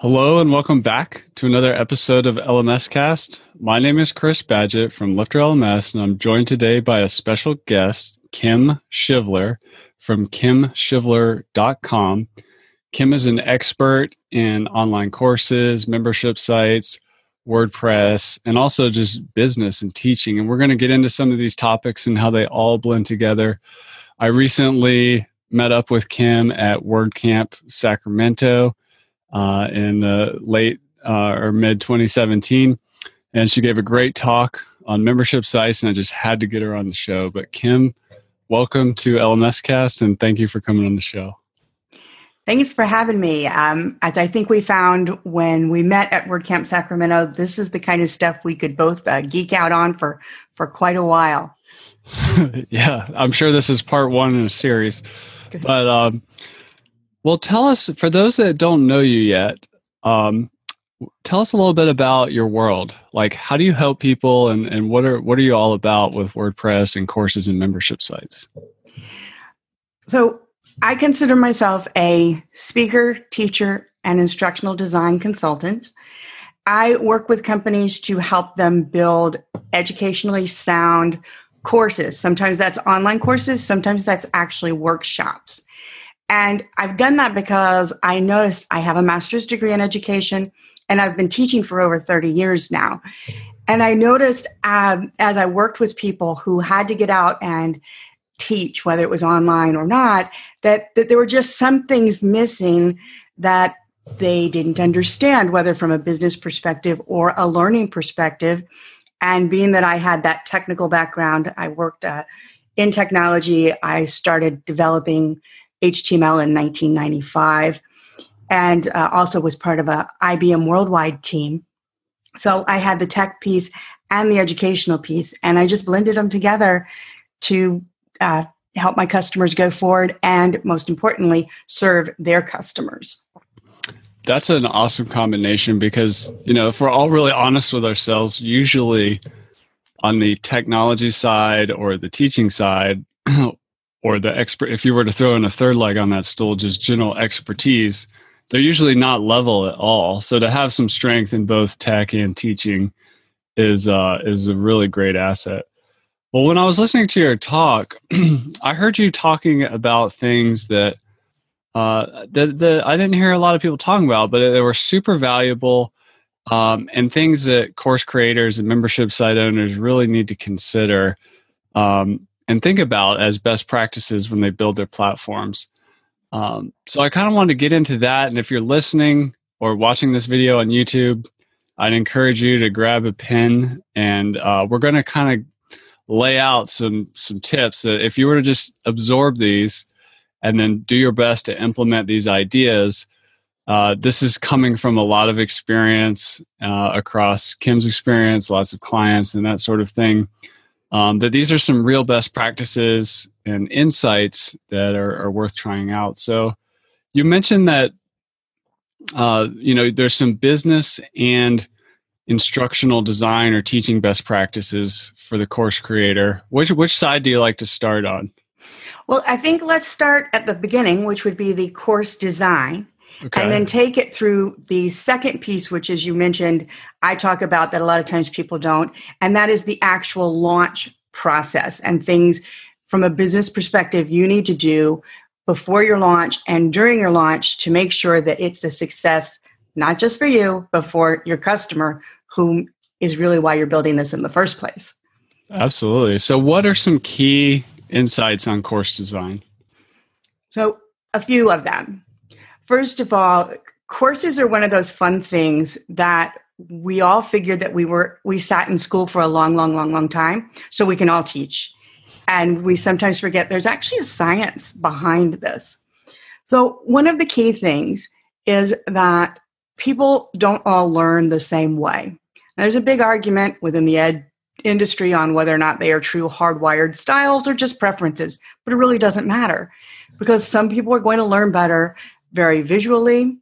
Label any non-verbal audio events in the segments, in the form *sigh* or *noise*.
Hello and welcome back to another episode of LMS Cast. My name is Chris Badgett from Lifter LMS, and I'm joined today by a special guest, Kim Shivler from kimshivler.com. Kim is an expert in online courses, membership sites, WordPress, and also just business and teaching. And we're going to get into some of these topics and how they all blend together. I recently met up with Kim at WordCamp Sacramento uh, in the late uh, or mid 2017. And she gave a great talk on membership sites, and I just had to get her on the show. But Kim, welcome to LMS Cast, and thank you for coming on the show. Thanks for having me. Um, as I think we found when we met at WordCamp Sacramento, this is the kind of stuff we could both uh, geek out on for for quite a while. *laughs* yeah, I'm sure this is part one in a series. *laughs* But um, well, tell us for those that don't know you yet. Um, tell us a little bit about your world. Like, how do you help people, and and what are what are you all about with WordPress and courses and membership sites? So, I consider myself a speaker, teacher, and instructional design consultant. I work with companies to help them build educationally sound courses. Sometimes that's online courses, sometimes that's actually workshops. And I've done that because I noticed I have a master's degree in education and I've been teaching for over 30 years now. And I noticed um, as I worked with people who had to get out and teach, whether it was online or not, that, that there were just some things missing that they didn't understand, whether from a business perspective or a learning perspective. And being that I had that technical background, I worked uh, in technology, I started developing HTML in 1995 and uh, also was part of a IBM worldwide team. So I had the tech piece and the educational piece, and I just blended them together to uh, help my customers go forward and, most importantly, serve their customers. That's an awesome combination because, you know, if we're all really honest with ourselves, usually on the technology side or the teaching side, *clears throat* or the expert if you were to throw in a third leg on that stool just general expertise they're usually not level at all. So to have some strength in both tech and teaching is uh, is a really great asset. Well when i was listening to your talk *clears throat* i heard you talking about things that uh, that, that i didn't hear a lot of people talking about but they were super valuable um, and things that course creators and membership site owners really need to consider. Um, and think about as best practices when they build their platforms. Um, so I kind of want to get into that. And if you're listening or watching this video on YouTube, I'd encourage you to grab a pen and uh, we're going to kind of lay out some some tips that if you were to just absorb these and then do your best to implement these ideas. Uh, this is coming from a lot of experience uh, across Kim's experience, lots of clients, and that sort of thing um, that these are some real best practices and insights that are, are worth trying out. So you mentioned that uh, you know there's some business and instructional design or teaching best practices for the course creator. Which which side do you like to start on? Well, I think let's start at the beginning, which would be the course design. Okay. And then take it through the second piece, which, as you mentioned, I talk about that a lot of times people don't, and that is the actual launch process and things from a business perspective you need to do before your launch and during your launch to make sure that it's a success, not just for you, but for your customer, whom is really why you're building this in the first place. Absolutely. So, what are some key insights on course design? So, a few of them. First of all, courses are one of those fun things that we all figured that we were we sat in school for a long long long long time so we can all teach. And we sometimes forget there's actually a science behind this. So one of the key things is that people don't all learn the same way. There's a big argument within the ed industry on whether or not they are true hardwired styles or just preferences but it really doesn't matter because some people are going to learn better very visually.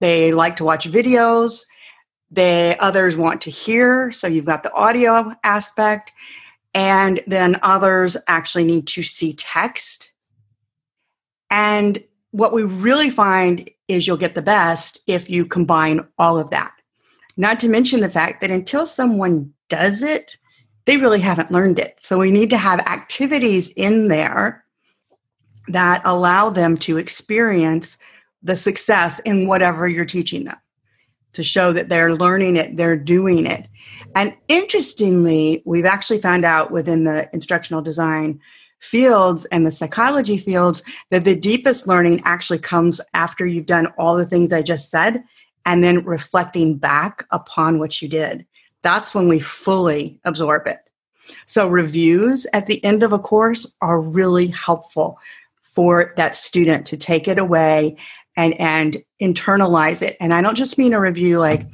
They like to watch videos. They others want to hear, so you've got the audio aspect, and then others actually need to see text. And what we really find is you'll get the best if you combine all of that. Not to mention the fact that until someone does it, they really haven't learned it. So we need to have activities in there that allow them to experience the success in whatever you're teaching them to show that they're learning it, they're doing it. And interestingly, we've actually found out within the instructional design fields and the psychology fields that the deepest learning actually comes after you've done all the things I just said and then reflecting back upon what you did. That's when we fully absorb it. So, reviews at the end of a course are really helpful for that student to take it away and, and internalize it. And I don't just mean a review like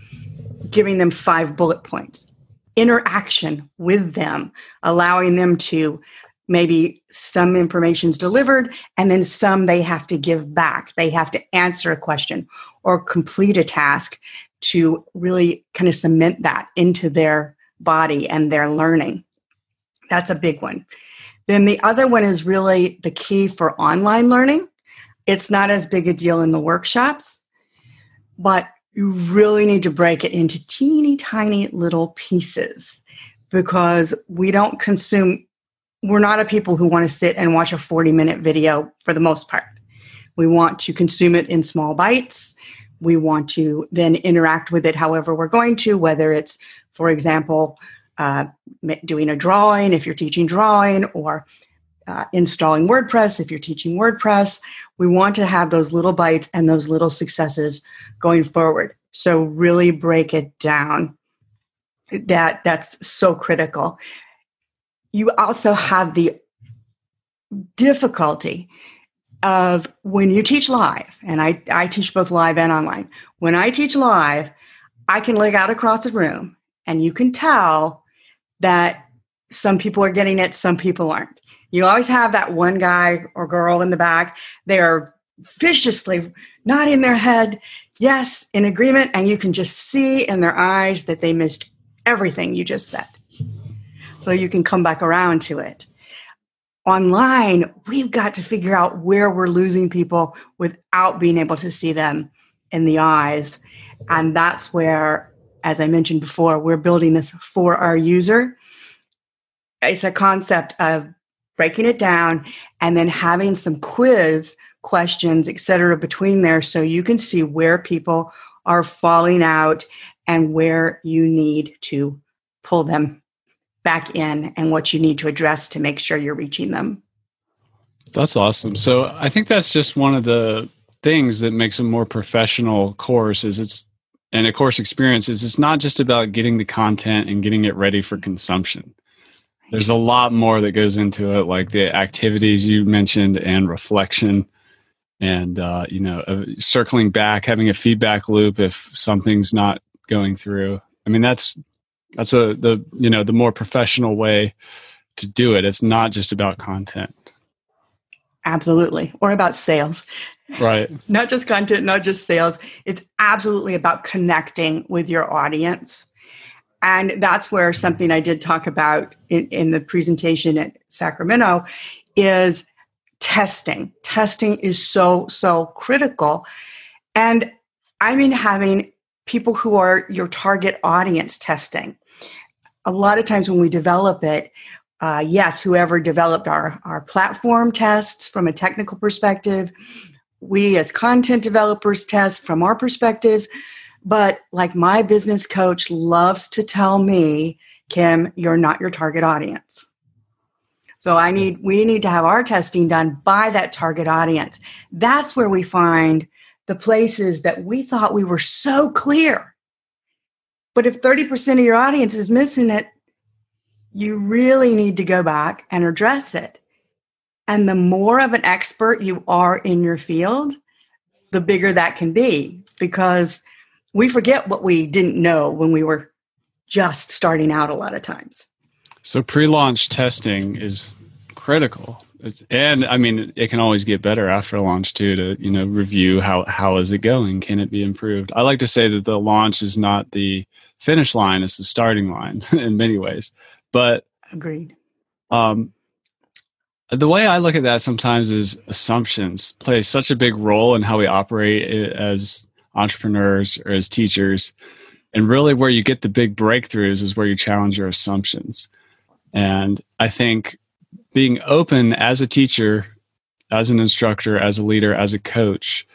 giving them five bullet points, interaction with them, allowing them to maybe some information is delivered and then some they have to give back. They have to answer a question or complete a task to really kind of cement that into their body and their learning. That's a big one. Then the other one is really the key for online learning it's not as big a deal in the workshops but you really need to break it into teeny tiny little pieces because we don't consume we're not a people who want to sit and watch a 40 minute video for the most part. We want to consume it in small bites. We want to then interact with it however we're going to, whether it's, for example, uh, doing a drawing if you're teaching drawing or uh, installing WordPress if you're teaching WordPress. We want to have those little bites and those little successes going forward. So really break it down. That that's so critical you also have the difficulty of when you teach live, and I, I teach both live and online. When I teach live, I can look out across the room and you can tell that some people are getting it, some people aren't. You always have that one guy or girl in the back. They are viciously nodding their head, yes, in agreement, and you can just see in their eyes that they missed everything you just said so you can come back around to it. Online, we've got to figure out where we're losing people without being able to see them in the eyes. And that's where, as I mentioned before, we're building this for our user. It's a concept of breaking it down and then having some quiz questions, et cetera, between there so you can see where people are falling out and where you need to pull them back in and what you need to address to make sure you're reaching them. That's awesome. So I think that's just one of the things that makes a more professional course is it's and a course experience is it's not just about getting the content and getting it ready for consumption. There's a lot more that goes into it, like the activities you mentioned and reflection, and uh, you know, uh, circling back, having a feedback loop if something's not going through. I mean, that's that's a the you know the more professional way to do it. It's not just about content. Absolutely. Or about sales. Right. *laughs* Not just content not just sales. It's absolutely about connecting with your audience and that's where something i did talk about in, in the presentation at sacramento is testing testing is so so critical and i mean having people who are your target audience testing a lot of times when we develop it, uh, yes, whoever developed our, our platform tests from a technical perspective, we as content developers test from our perspective. But like my business coach loves to tell me, Kim, you're not your target audience. So I need we need to have our testing done by that target audience. That's where we find the places that we thought we were so clear but if 30% of your audience is missing it, you really need to go back and address it. And the more of an expert you are in your field, the bigger that can be because we forget what we didn't know when we were just starting out a lot of times. So pre-launch testing is critical. It's, and I mean, it can always get better after launch too. To you know, review how how is it going? Can it be improved? I like to say that the launch is not the finish line it's the starting line *laughs* in many ways. But agreed. Um, the way I look at that sometimes is assumptions play such a big role in how we operate as entrepreneurs or as teachers. And really, where you get the big breakthroughs is where you challenge your assumptions. And I think being open as a teacher, as an instructor, as a leader, as a coach,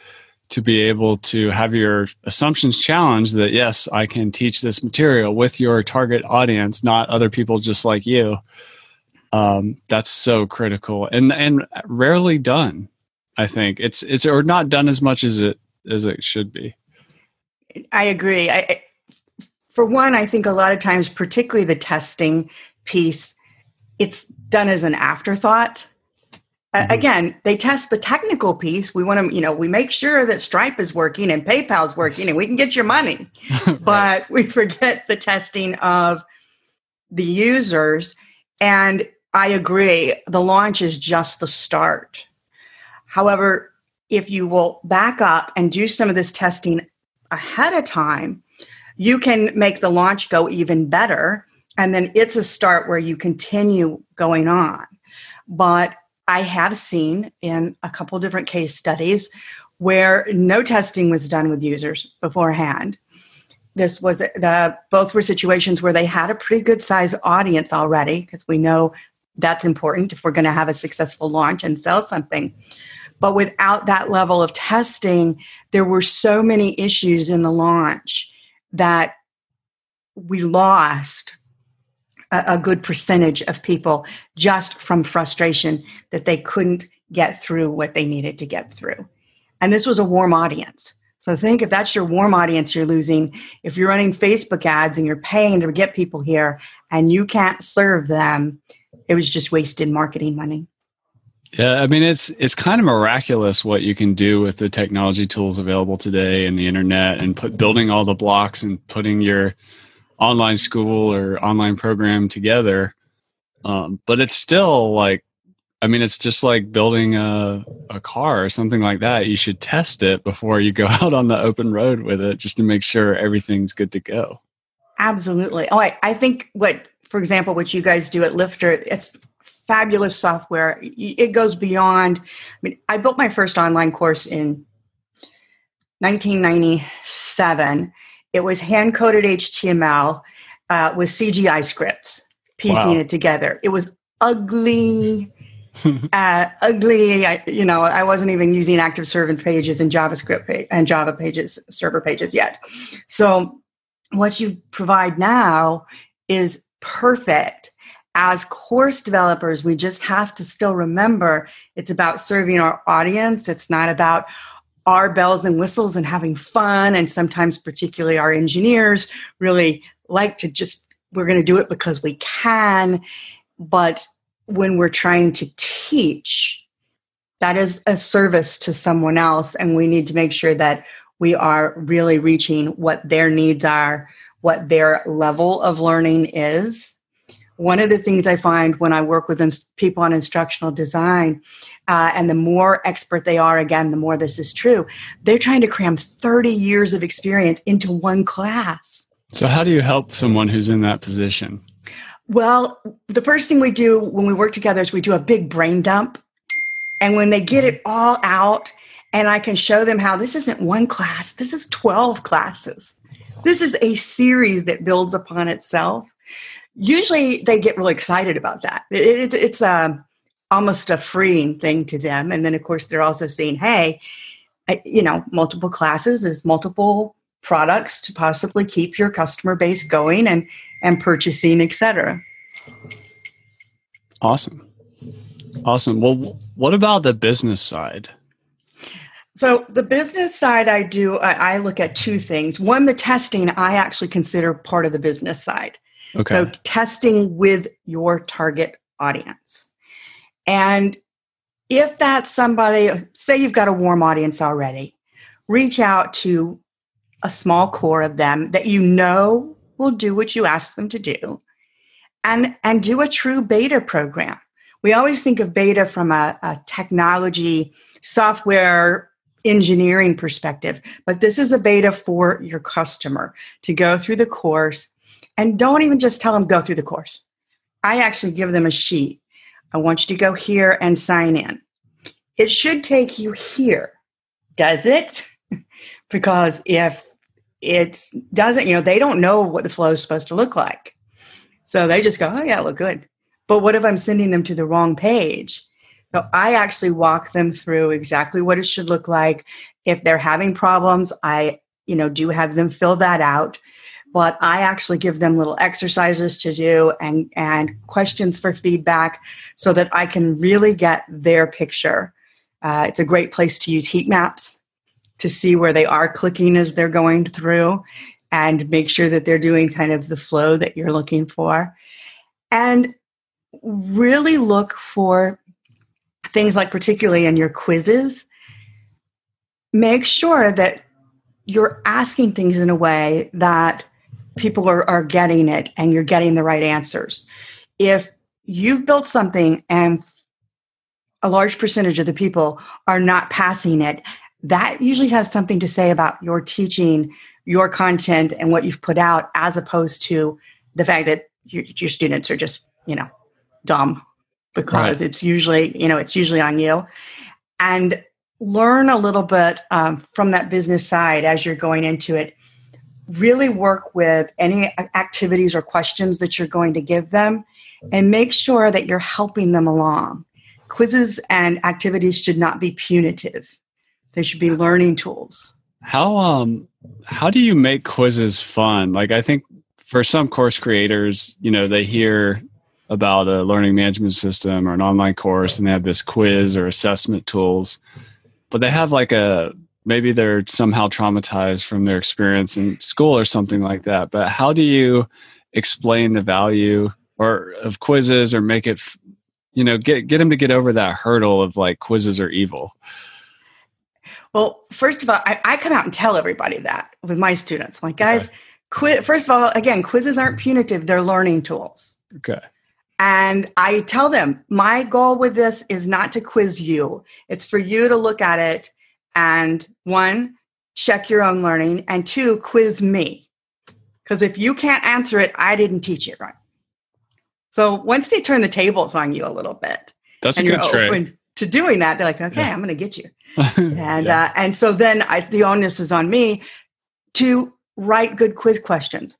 to be able to have your assumptions challenged that yes, I can teach this material with your target audience, not other people just like you um, that's so critical and and rarely done i think it's it's or not done as much as it as it should be i agree I, for one i think a lot of times particularly the testing piece it's done as an afterthought mm-hmm. again they test the technical piece we want to you know we make sure that stripe is working and paypal's working and we can get your money *laughs* right. but we forget the testing of the users and I agree. The launch is just the start. However, if you will back up and do some of this testing ahead of time, you can make the launch go even better. And then it's a start where you continue going on. But I have seen in a couple different case studies where no testing was done with users beforehand. This was the both were situations where they had a pretty good size audience already because we know that's important if we're going to have a successful launch and sell something. But without that level of testing, there were so many issues in the launch that we lost a, a good percentage of people just from frustration that they couldn't get through what they needed to get through. And this was a warm audience. So think if that's your warm audience you're losing, if you're running Facebook ads and you're paying to get people here and you can't serve them, it was just wasted marketing money. Yeah, I mean it's it's kind of miraculous what you can do with the technology tools available today and the internet and put building all the blocks and putting your online school or online program together. Um, but it's still like I mean it's just like building a a car or something like that. You should test it before you go *laughs* out on the open road with it just to make sure everything's good to go. Absolutely. Oh, I, I think what for example, what you guys do at Lifter, it's fabulous software. It goes beyond. I mean, I built my first online course in 1997. It was hand coded HTML uh, with CGI scripts, piecing wow. it together. It was ugly. *laughs* uh, ugly. I, you know, I wasn't even using active server pages and JavaScript page, and Java pages, server pages yet. So, what you provide now is perfect. As course developers, we just have to still remember it's about serving our audience. It's not about our bells and whistles and having fun. And sometimes, particularly our engineers, really like to just, we're going to do it because we can. But when we're trying to teach, that is a service to someone else. And we need to make sure that we are really reaching what their needs are what their level of learning is. One of the things I find when I work with ins- people on instructional design, uh, and the more expert they are, again, the more this is true, they're trying to cram 30 years of experience into one class. So, how do you help someone who's in that position? Well, the first thing we do when we work together is we do a big brain dump. And when they get it all out, and I can show them how this isn't one class, this is 12 classes. This is a series that builds upon itself. Usually they get really excited about that. It, it, it's a, um, almost a freeing thing to them. And then, of course, they're also saying, hey, you know, multiple classes is multiple products to possibly keep your customer base going and, and purchasing, etc. Awesome. Awesome. Well, what about the business side? So the business side, I do. I, I, look at two things. One, the testing, I actually consider part of the business side. Okay. So testing with your target audience, and if that's somebody, say you've got a warm audience already, reach out to a small core of them that you know will do what you ask them to do, and and do a true beta program. We always think of beta from a, a technology software engineering perspective, but this is a beta for your customer to go through the course. And don't even just tell them go through the course. I actually give them a sheet I want you to go here and sign in. It should take you here. Does it? *laughs* because if it doesn't, you know, they don't know what the flow is supposed to look like. So they just go, oh, yeah, look good. But what if I'm sending them to the wrong page? So I actually walk them through exactly what it should look like. If they're having problems, I, you know, do have them fill that out. But I actually give them little exercises to do and, and questions for feedback so that I can really get their picture. Uh, it's a great place to use heat maps to see where they are clicking as they're going through and make sure that they're doing kind of the flow that you're looking for. And really look for things like, particularly in your quizzes, make sure that you're asking things in a way that people are, are getting it and you're getting the right answers. If you've built something and a large percentage of the people are not passing it, that usually has something to say about your teaching, your content, and what you've put out, as opposed to the fact that your, your students are just, you know, dumb because right. it's usually, you know, it's usually on you. And learn a little bit um, from that business side as you're going into it. Really work with any activities or questions that you're going to give them and make sure that you're helping them along. Quizzes and activities should not be punitive. They should be learning tools. How um how do you make quizzes fun? Like I think for some course creators, you know, they hear about a learning management system or an online course and they have this quiz or assessment tools. But they have like a maybe they're somehow traumatized from their experience in school or something like that. But how do you explain the value or of quizzes or make it you know get get them to get over that hurdle of like quizzes are evil? Well first of all i, I come out and tell everybody that with my students. I'm like guys okay. Quiz, first of all again quizzes aren't punitive. They're learning tools. Okay and I tell them, my goal with this is not to quiz you. It's for you to look at it and one, check your own learning, and two, quiz me. Because if you can't answer it, I didn't teach it right. So once they turn the tables on you a little bit, that's a good trick. To doing that, they're like, okay, yeah. I'm going to get you. *laughs* and yeah. uh, and so then I, the onus is on me to write good quiz questions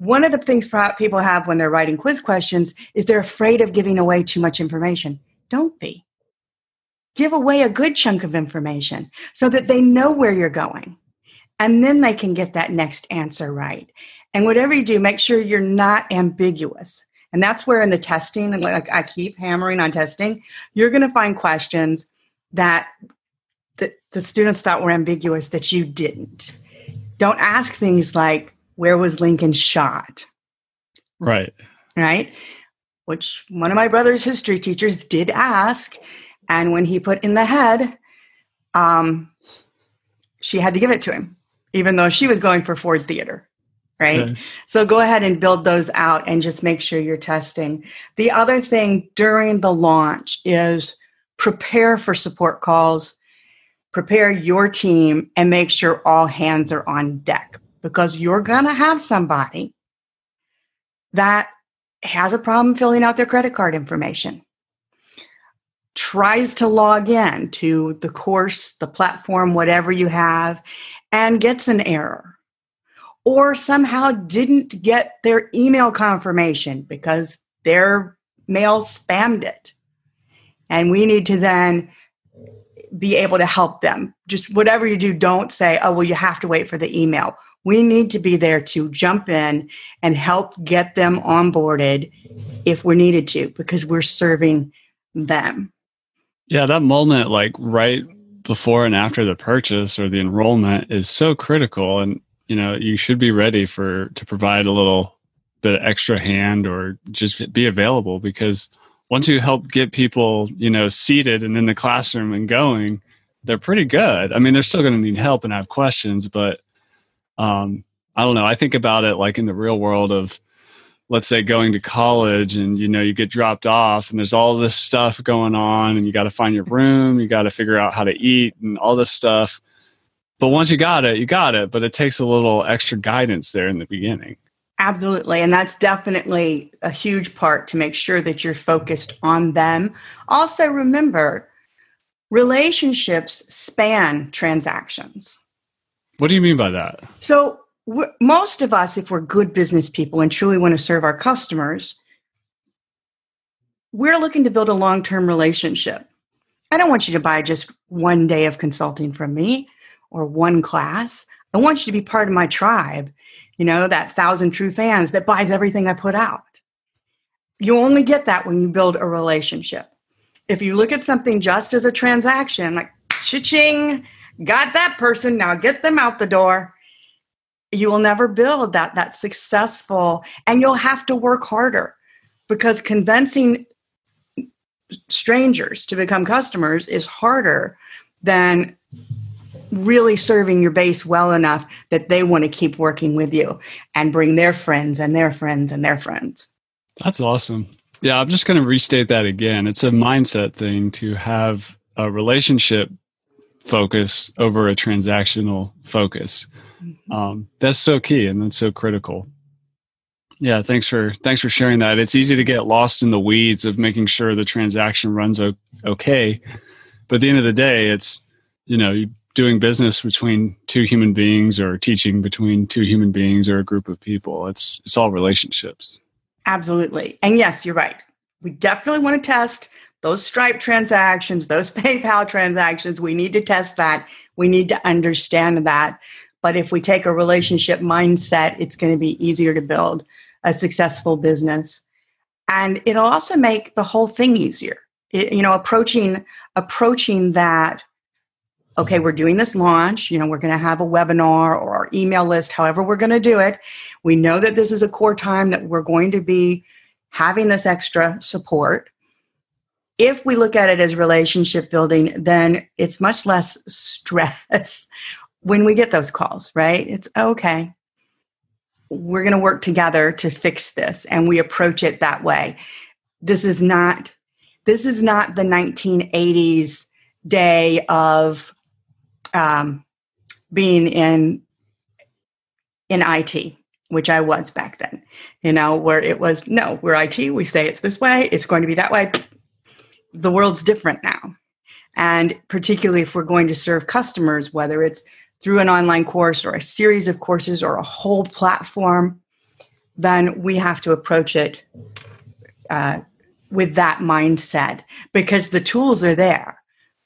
one of the things people have when they're writing quiz questions is they're afraid of giving away too much information. Don't be. Give away a good chunk of information so that they know where you're going. And then they can get that next answer right. And whatever you do, make sure you're not ambiguous. And that's where in the testing, like I keep hammering on testing, you're going to find questions that the, the students thought were ambiguous that you didn't. Don't ask things like, where was Lincoln shot? Right. Right. Which one of my brother's history teachers did ask. And when he put in the head, um, she had to give it to him, even though she was going for Ford Theater. Right. So go ahead and build those out and just make sure you're testing. The other thing during the launch is prepare for support calls, prepare your team, and make sure all hands are on deck because you're going to have somebody that has a problem filling out their credit card information, tries to log in to the course, the platform, whatever you have, and gets an error, or somehow didn't get their email confirmation because their mail spammed it. And we need to then be able to help them. Just whatever you do, don't say, oh, well, you have to wait for the email we need to be there to jump in and help get them onboarded if we're needed to because we're serving them. Yeah, that moment, like right before and after the purchase or the enrollment, is so critical. And, you know, you should be ready for to provide a little bit of extra hand or just be available because once you help get people, you know, seated and in the classroom and going, they're pretty good. I mean, they're still going to need help and have questions, but um, I don't know. I think about it like in the real world of, let's say, going to college and you know you get dropped off and there's all this stuff going on and you got to find your room, you got to figure out how to eat and all this stuff. But once you got it, you got it. But it takes a little extra guidance there in the beginning. Absolutely. And that's definitely a huge part to make sure that you're focused on them. Also, remember, relationships span transactions. What do you mean by that? So, most of us, if we're good business people and truly want to serve our customers, we're looking to build a long term relationship. I don't want you to buy just one day of consulting from me or one class. I want you to be part of my tribe, you know, that thousand true fans that buys everything I put out. You only get that when you build a relationship. If you look at something just as a transaction, like cha-ching, got that person, now get them out the door, you will never build that that successful and you'll have to work harder because convincing strangers to become customers is harder than really serving your base well enough that they want to keep working with you and bring their friends and their friends and their friends. That's awesome. Yeah, I'm just going to restate that again. It's a mindset thing to have a relationship focus over a transactional focus. Mm-hmm. Um, that's so key and that's so critical. Yeah, thanks for thanks for sharing that. It's easy to get lost in the weeds of making sure the transaction runs okay, but at the end of the day, it's you know doing business between two human beings or teaching between two human beings or a group of people. It's it's all relationships. Absolutely, and yes, you're right. We definitely want to test those Stripe transactions, those *laughs* PayPal transactions. We need to test that. We need to understand that. But if we take a relationship mindset, it's going to be easier to build a successful business and it'll also make the whole thing easier it, you know approaching approaching that okay we're doing this launch you know we're going to have a webinar or our email list however we're going to do it we know that this is a core time that we're going to be having this extra support if we look at it as relationship building then it's much less stress *laughs* when we get those calls right it's okay we're going to work together to fix this and we approach it that way this is not this is not the 1980s day of um, being in in IT, which I was back then. You know, where it was no, we're IT. We say it's this way. It's going to be that way. The world's different now, and particularly if we're going to serve customers, whether it's through an online course or a series of courses or a whole platform, then we have to approach it uh, with that mindset because the tools are there.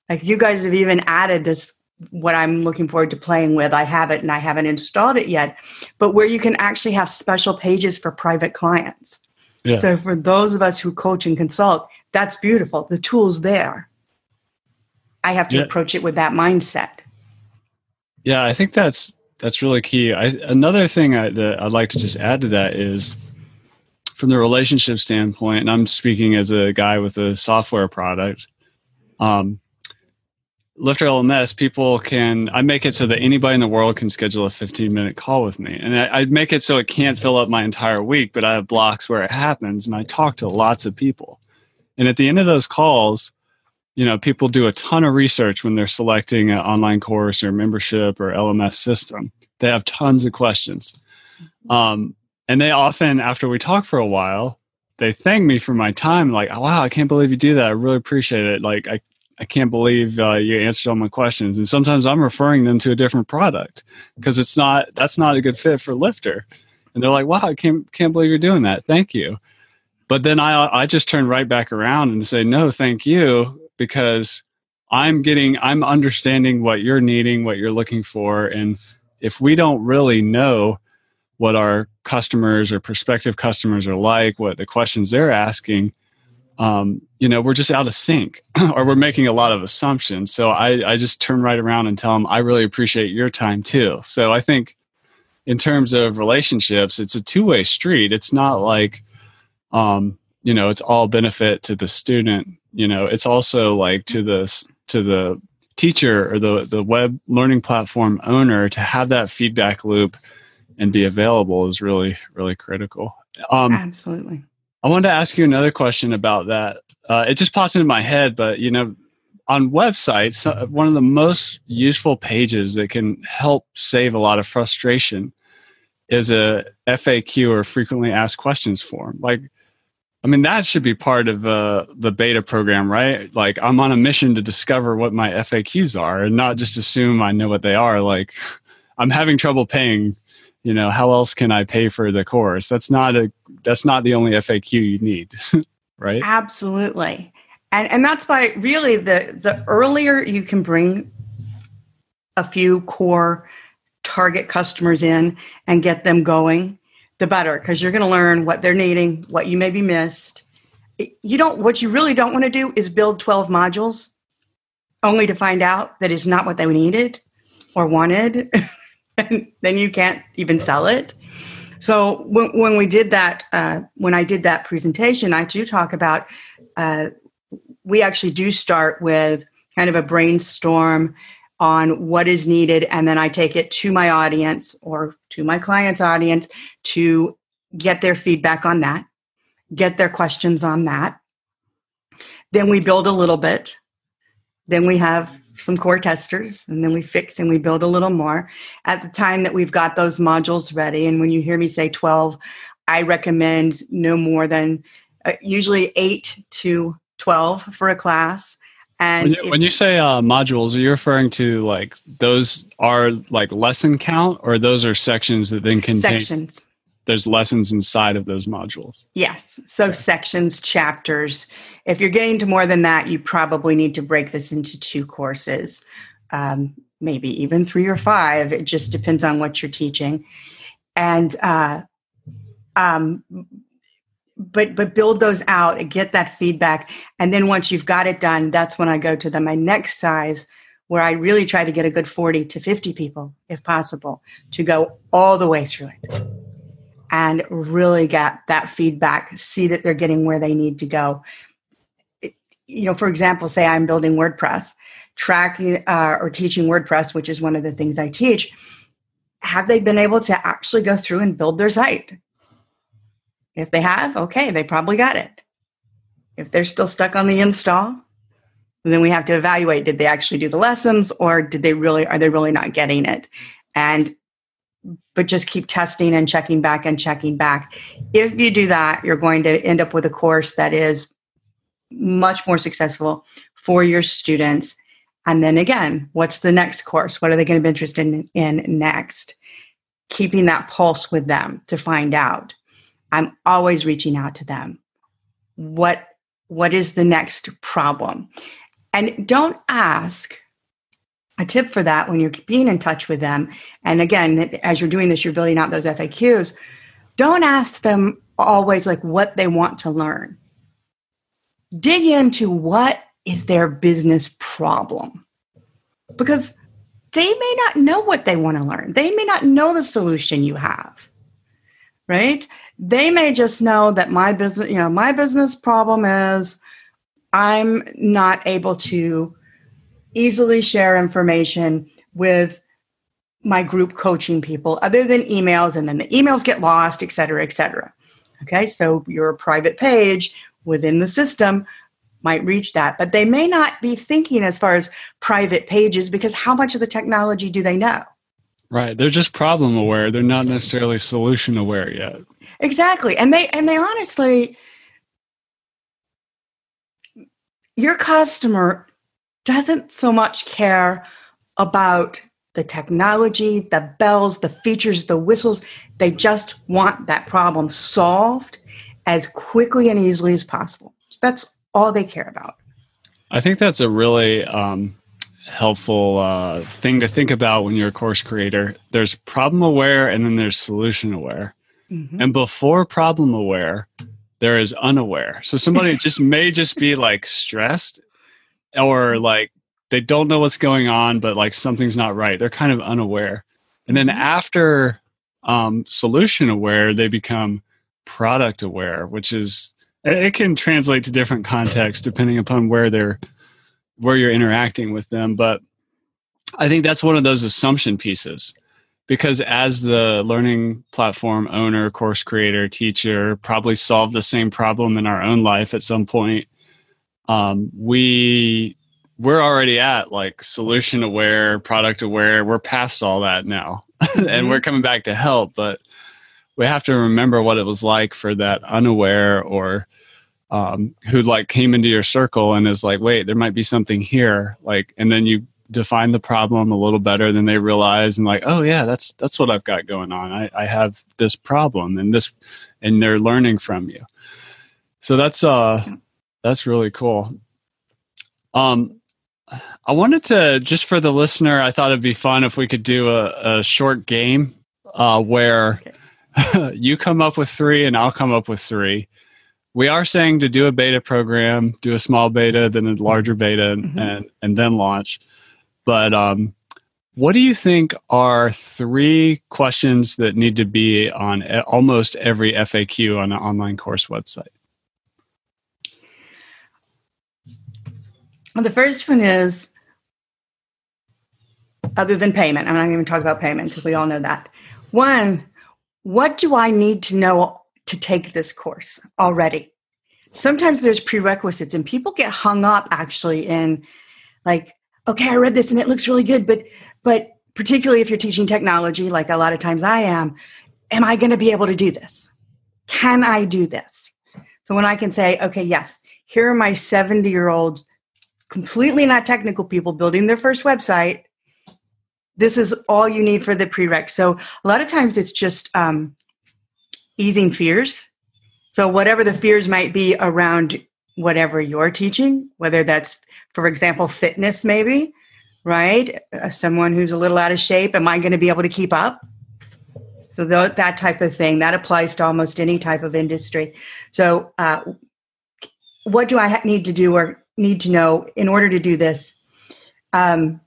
Like you guys have even added this, what I'm looking forward to playing with. I have it and I haven't installed it yet, but where you can actually have special pages for private clients. Yeah. So for those of us who coach and consult, that's beautiful. The tool's there. I have to yeah. approach it with that mindset. Yeah, I think that's that's really key. I, another thing I, that I'd like to just add to that is from the relationship standpoint, and I'm speaking as a guy with a software product. Um, Lifter LMS, people can, I make it so that anybody in the world can schedule a 15 minute call with me. And I, I make it so it can't fill up my entire week, but I have blocks where it happens and I talk to lots of people. And at the end of those calls, you know people do a ton of research when they're selecting an online course or membership or lms system. They have tons of questions. Um, and they often after we talk for a while they thank me for my time like oh, wow i can't believe you do that. I really appreciate it. Like i, I can't believe uh, you answered all my questions. And sometimes i'm referring them to a different product because it's not that's not a good fit for lifter. And they're like wow i can't can't believe you're doing that. Thank you but then I, I just turn right back around and say no thank you because I'm getting, I'm understanding what you're needing, what you're looking for. And if we don't really know what our customers or prospective customers are like, what the questions they're asking, um, you know, we're just out of sync *clears throat* or we're making a lot of assumptions. So I, I just turn right around and tell them, I really appreciate your time too. So I think in terms of relationships, it's a two way street. It's not like, um, you know, it's all benefit to the student you know it's also like to the to the teacher or the the web learning platform owner to have that feedback loop and be available is really really critical. Um, absolutely. I wanted to ask you another question about that. Uh, it just popped into my head but you know on websites uh, one of the most useful pages that can help save a lot of frustration is a FAQ or frequently asked questions form. Like, I mean, that should be part of uh, the beta program, right? Like, I'm on a mission to discover what my FAQs are and not just assume I know what they are. Like, *laughs* I'm having trouble paying. You know, how else can I pay for the course? That's not a. That's not the only FAQ you need, *laughs* right? Absolutely, and and that's why really the the earlier you can bring a few core target customers in and get them going, the better because you're going to learn what they're needing, what you maybe missed. You don't, what you really don't want to do is build 12 modules only to find out that it's not what they needed or wanted. *laughs* and then you can't even sell it. So when, when we did that, uh, when I did that presentation, I do talk about, uh, we actually do start with kind of a brainstorm on what is needed and then i take it to my audience or to my client's audience to get their feedback on that get their questions on that. Then we build a little bit. Then we have some core testers and then we fix and we build a little more. At the time that we've got those modules ready and when you hear me say 12 i recommend no more than uh, usually 8 to 12 for a class and when you, when you say uh, modules, are you referring to like those are like lesson count, or those are sections that then contain sections? There's lessons inside of those modules. Yes, so okay. sections, chapters. If you're getting to more than that, you probably need to break this into two courses, um, maybe even three or five. It just depends on what you're teaching, and uh, um, but but build those out and get that feedback. And then once you've got it done that's when i go to the my next size where i really try to get a good 40 to 50 people if possible to go all the way through it and really get that feedback see that they're getting where they need to go. You know for example say i'm building wordpress tracking uh, or teaching wordpress which is one of the things i teach have they been able to actually go through and build their site if they have, okay, they probably got it. If they're still stuck on the install, then we have to evaluate did they actually do the lessons or did they really are they really not getting it? And but just keep testing and checking back and checking back. If you do that, you're going to end up with a course that is much more successful for your students. And then again, what's the next course? What are they going to be interested in, in next? Keeping that pulse with them to find out. I'm always reaching out to them. What what is the next problem? And don't ask a tip for that when you're being in touch with them. And again, as you're doing this, you're building out those FAQs. Don't ask them always like what they want to learn. Dig into what is their business problem. Because they may not know what they want to learn. They may not know the solution you have. Right? They may just know that my business, you know, my business problem is I'm not able to easily share information with my group coaching people other than emails and then the emails get lost et cetera et cetera. Okay so your private page within the system might reach that but they may not be thinking as far as private pages because how much of the technology do they know? Right they're just problem aware. They're not necessarily solution aware yet Exactly. And they and they honestly your customer doesn't so much care about the technology, the bells, the features, the whistles. They just want that problem solved as quickly and easily as possible. So that's all they care about. I think that's a really um, helpful uh, thing to think about when you're a course creator. There's problem aware and then there's solution aware. Mm-hmm. And before problem aware, there is unaware. So somebody *laughs* just may just be like stressed or like they don't know what's going on, but like something's not right. They're kind of unaware. And then mm-hmm. after um, solution aware, they become product aware, which is it can translate to different contexts depending upon where they're where you're interacting with them. But I think that's one of those assumption pieces because as the learning platform owner, course creator, teacher, probably solved the same problem in our own life at some point. Um, we we're already at like solution aware, product aware. We're past all that now. mm-hmm. *laughs* and we're coming back to help, but we have to remember what it was like for that unaware or um, who like came into your circle and is like, wait, there might be something here. Like, and then you define the problem a little better than they realize and like, oh yeah, that's, that's what I've got going on. I, I have this problem and this, and they're learning from you. So that's, uh, that's really cool. Um, I wanted to just for the listener, I thought it'd be fun if we could do a, a short game uh, where okay. *laughs* you come up with three and I'll come up with three. We are saying to do a beta program, do a small beta, then a larger beta, mm-hmm. and and then launch. But um, what do you think are three questions that need to be on almost every FAQ on an online course website? Well, the first one is other than payment. I'm not even talk about payment because we all know that. One, what do I need to know to take this course already? Sometimes there's prerequisites, and people get hung up actually in like, okay, I read this and it looks really good, but but particularly if you're teaching technology, like a lot of times I am, am I going to be able to do this? Can I do this? So when I can say, okay, yes, here are my 70 year old completely not technical people building their first website this is all you need for the prereq so a lot of times it's just um, easing fears so whatever the fears might be around whatever you're teaching whether that's for example fitness maybe right uh, someone who's a little out of shape am i going to be able to keep up so th- that type of thing that applies to almost any type of industry so uh, what do i ha- need to do or need to know in order to do this um,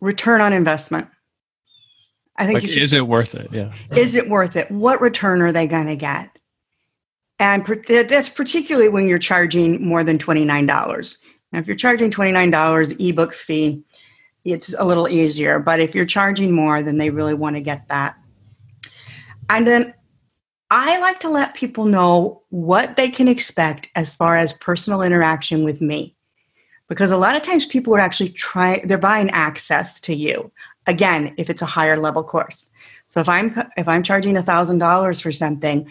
return on investment. I think like, should, is it worth it? Yeah. Is it worth it? What return are they going to get? And that's particularly when you're charging more than $29. Now, if you're charging $29 ebook fee, it's a little easier. But if you're charging more, then they really want to get that. And then I like to let people know what they can expect as far as personal interaction with me. Because a lot of times people are actually trying, they're buying access to you. Again, if it's a higher level course. So if I'm if I'm charging $1000 for something,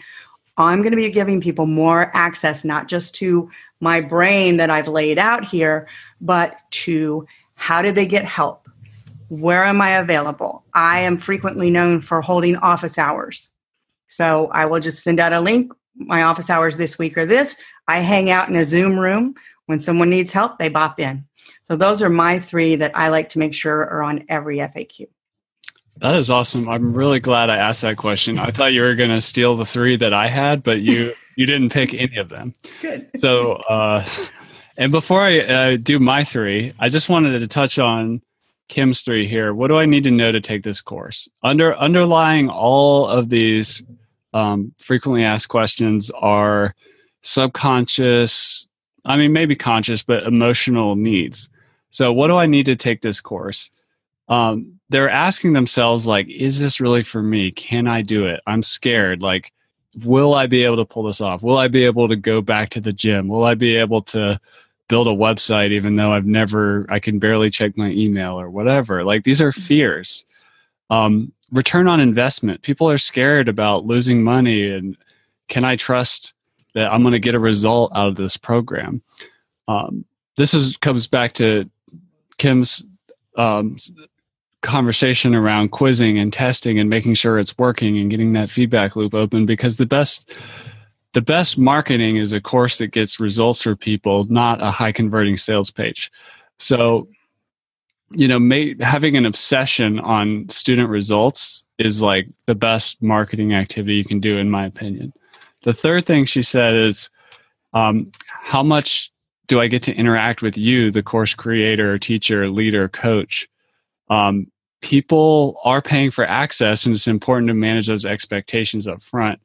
I'm going to be giving people more access not just to my brain that I've laid out here, but to how did they get help? Where am I available? I am frequently known for holding office hours. So I will just send out a link. My office hours this week are this. I hang out in a Zoom room. When someone needs help, they bop in. So those are my three that I like to make sure are on every FAQ. That is awesome. I'm really glad I asked that question. I thought you were going to steal the three that I had, but you you didn't pick any of them. Good. So, uh, and before I uh, do my three, I just wanted to touch on Kim's three here. What do I need to know to take this course? Under underlying all of these um, frequently asked questions are subconscious, I mean, maybe conscious, but emotional needs. So, what do I need to take this course? Um, they're asking themselves, like, is this really for me? Can I do it? I'm scared. Like, will I be able to pull this off? Will I be able to go back to the gym? Will I be able to build a website even though I've never, I can barely check my email or whatever? Like, these are fears. Um, return on investment. People are scared about losing money and can I trust that I'm going to get a result out of this program? Um, this is comes back to Kim's um, conversation around quizzing and testing and making sure it's working and getting that feedback loop open because the best the best marketing is a course that gets results for people, not a high converting sales page. So you know, may, having an obsession on student results is like the best marketing activity you can do, in my opinion. The third thing she said is, um, how much do I get to interact with you, the course creator, teacher, leader, coach? Um, people are paying for access, and it's important to manage those expectations up front.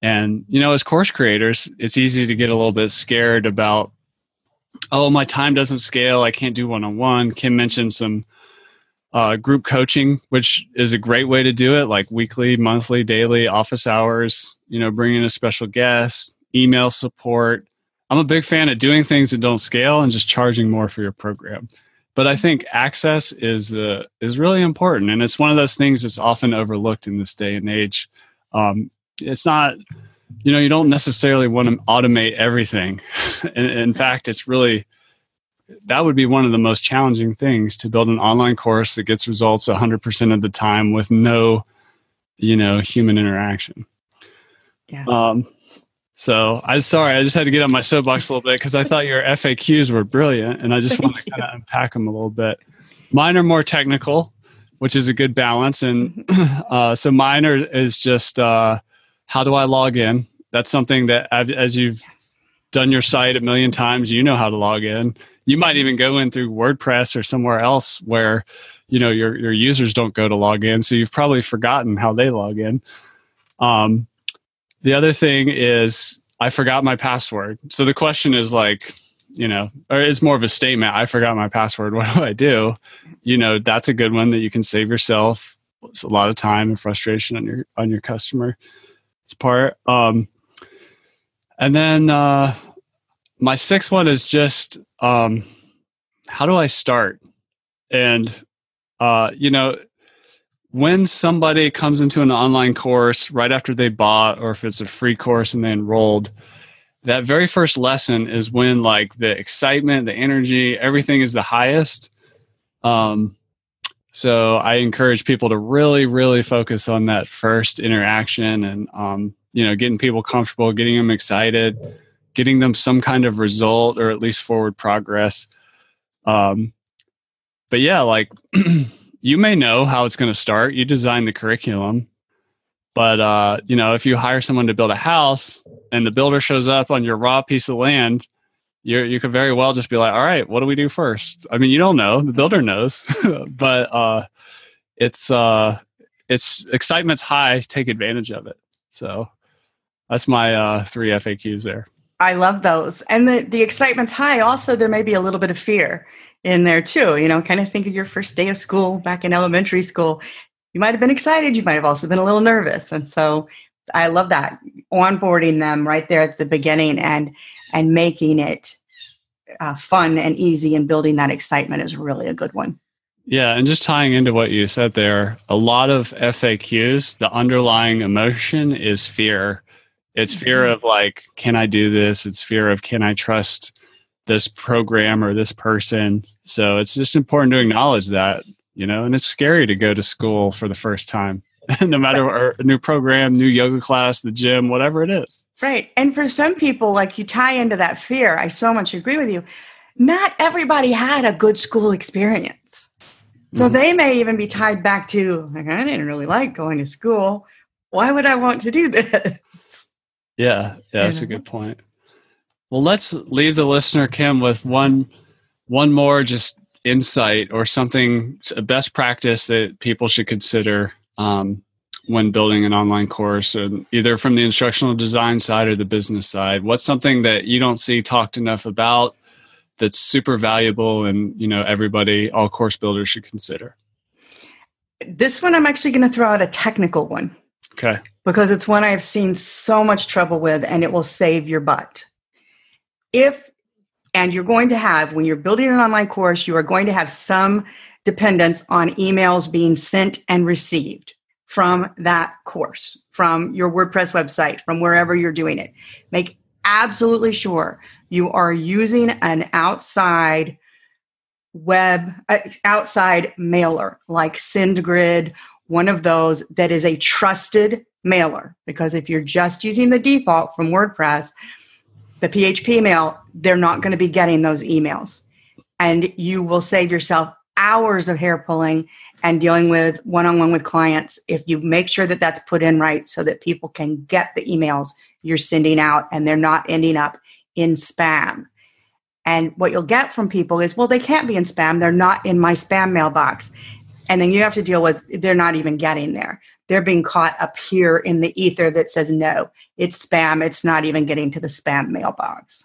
And, you know, as course creators, it's easy to get a little bit scared about oh, my time doesn't scale. I can't do one on one. Kim mentioned some uh, group coaching, which is a great way to do it, like weekly, monthly, daily, office hours, you know, bringing a special guest, email support. I'm a big fan of doing things that don't scale and just charging more for your program. But I think access is uh, is really important, and it's one of those things that's often overlooked in this day and age. Um, it's not, you know, you don't necessarily want to automate everything. *laughs* in, in fact, it's really that would be one of the most challenging things to build an online course that gets results 100% of the time with no, you know, human interaction. Yes. Um, so I'm sorry, I just had to get on my soapbox a little bit because I thought your FAQs were brilliant, and I just want to kind of unpack them a little bit. Mine are more technical, which is a good balance, and mm-hmm. *clears throat* uh, so mine are, is just uh, how do I log in? That's something that I've, as you've done your site a million times, you know how to log in. You might even go in through WordPress or somewhere else where you know your your users don't go to log in, so you've probably forgotten how they log in. Um, the other thing is I forgot my password. So the question is like, you know, or it's more of a statement. I forgot my password. *laughs* What do I do? You know, that's a good one that you can save yourself. It's a lot of time and frustration on your on your customer's part. Um, and then uh, my sixth one is just um, how do I start? And uh, you know, when somebody comes into an online course right after they bought or if it's a free course and they enrolled that very first lesson is when like the excitement the energy everything is the highest. Um, so i encourage people to really really focus on that first interaction and um, you know getting people comfortable getting them excited getting them some kind of result or at least forward progress. Um, but yeah like *clears throat* you may know how it's going to start. You design the curriculum. But uh, you know, if you hire someone to build a house and the builder shows up on your raw piece of land, you you could very well just be like, "All right, what do we do first? I mean, you don't know. The builder knows, *laughs* but uh, it's uh, it's excitement's high. Take advantage of it. So that's my uh, three FAQs there. I love those, and the the excitement's high. Also, there may be a little bit of fear in there too. You know, kind of think of your first day of school back in elementary school. You might have been excited, you might have also been a little nervous. And so I love that onboarding them right there at the beginning and and making it uh, fun and easy and building that excitement is really a good one. Yeah, and just tying into what you said there, a lot of FAQs, the underlying emotion is fear. It's fear mm-hmm. of like, can I do this? It's fear of can I trust this program or this person. So it's just important to acknowledge that, you know, and it's scary to go to school for the first time. *laughs* no matter a new program, new yoga class, the gym, whatever it is. Right. And for some people, like you tie into that fear, I so much agree with you. Not everybody had a good school experience. So mm-hmm. they may even be tied back to, like, I didn't really like going to school. Why would I want to do this? Yeah, yeah, that's a good point. Well, let's leave the listener, Kim, with one one more just insight or something a best practice that people should consider um, when building an online course, and either from the instructional design side or the business side. What's something that you don't see talked enough about that's super valuable and you know everybody, all course builders should consider? This one, I'm actually going to throw out a technical one. Okay. Because it's one I've seen so much trouble with, and it will save your butt if and you're going to have when you're building an online course you are going to have some dependence on emails being sent and received from that course from your wordpress website from wherever you're doing it. Make absolutely sure you are using an outside web uh, outside mailer like sendgrid one of those that is a trusted mailer. Because if you're just using the default from wordpress the PHP mail, they're not going to be getting those emails. And you will save yourself hours of hair pulling and dealing with one on one with clients if you make sure that that's put in right so that people can get the emails you're sending out and they're not ending up in spam. And what you'll get from people is, well, they can't be in spam. They're not in my spam mailbox. And then you have to deal with, they're not even getting there. They're being caught up here in the ether that says no it's spam. It's not even getting to the spam mailbox.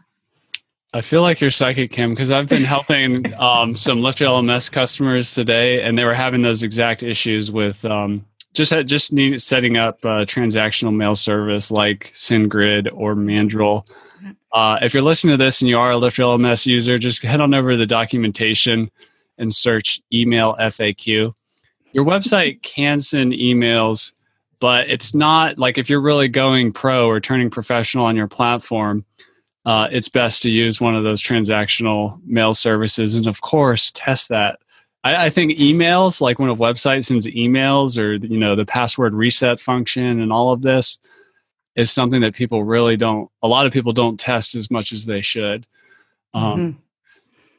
I feel like you're psychic kim because i've been helping um, some lifter lms customers today and they were having those exact issues with um, just just need setting up a transactional mail service like SendGrid or Mandrill. Uh, if you're listening to this and you are a Lifter LMS user, just head on over to the documentation and search email FAQ. Your website can send emails, but it's not like if you're really going pro or turning professional on your platform, uh, it's best to use one of those transactional mail services. And of course, test that. I, I think emails, like when a website sends emails or you know the password reset function and all of this, is something that people really don't. A lot of people don't test as much as they should. Um, mm-hmm.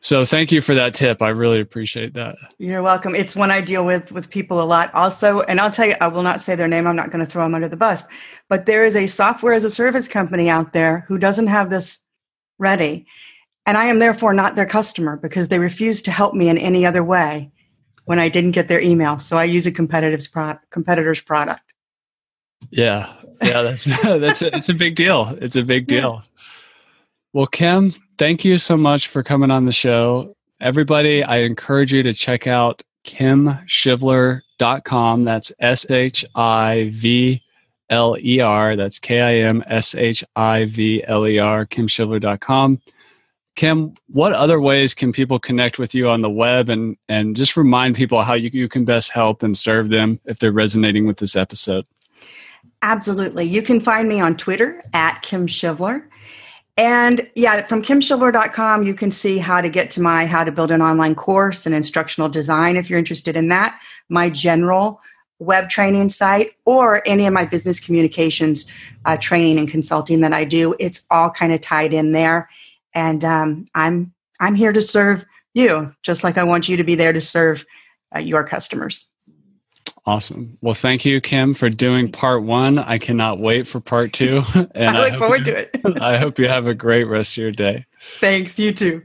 So thank you for that tip. I really appreciate that. You're welcome. It's one I deal with with people a lot also. And I'll tell you, I will not say their name. I'm not going to throw them under the bus. But there is a software as a service company out there who doesn't have this ready. And I am therefore not their customer because they refuse to help me in any other way when I didn't get their email. So I use a competitor's, pro- competitor's product. Yeah. Yeah. That's, *laughs* that's, a, it's a big deal. It's a big deal. Yeah. Well, Kim, thank you so much for coming on the show. Everybody, I encourage you to check out kimshivler.com. That's S H I V L E R. That's K I M S H I V L E R, kimshivler.com. Kim, what other ways can people connect with you on the web and, and just remind people how you, you can best help and serve them if they're resonating with this episode? Absolutely. You can find me on Twitter at Kim Shivler. And yeah, from kimshivler.com, you can see how to get to my how to build an online course and instructional design if you're interested in that, my general web training site, or any of my business communications uh, training and consulting that I do. It's all kind of tied in there. And um, I'm I'm here to serve you, just like I want you to be there to serve uh, your customers. Awesome. Well, thank you, Kim, for doing part one. I cannot wait for part two. *laughs* And I look I forward you, to it. *laughs* I hope you have a great rest of your day. Thanks. You too.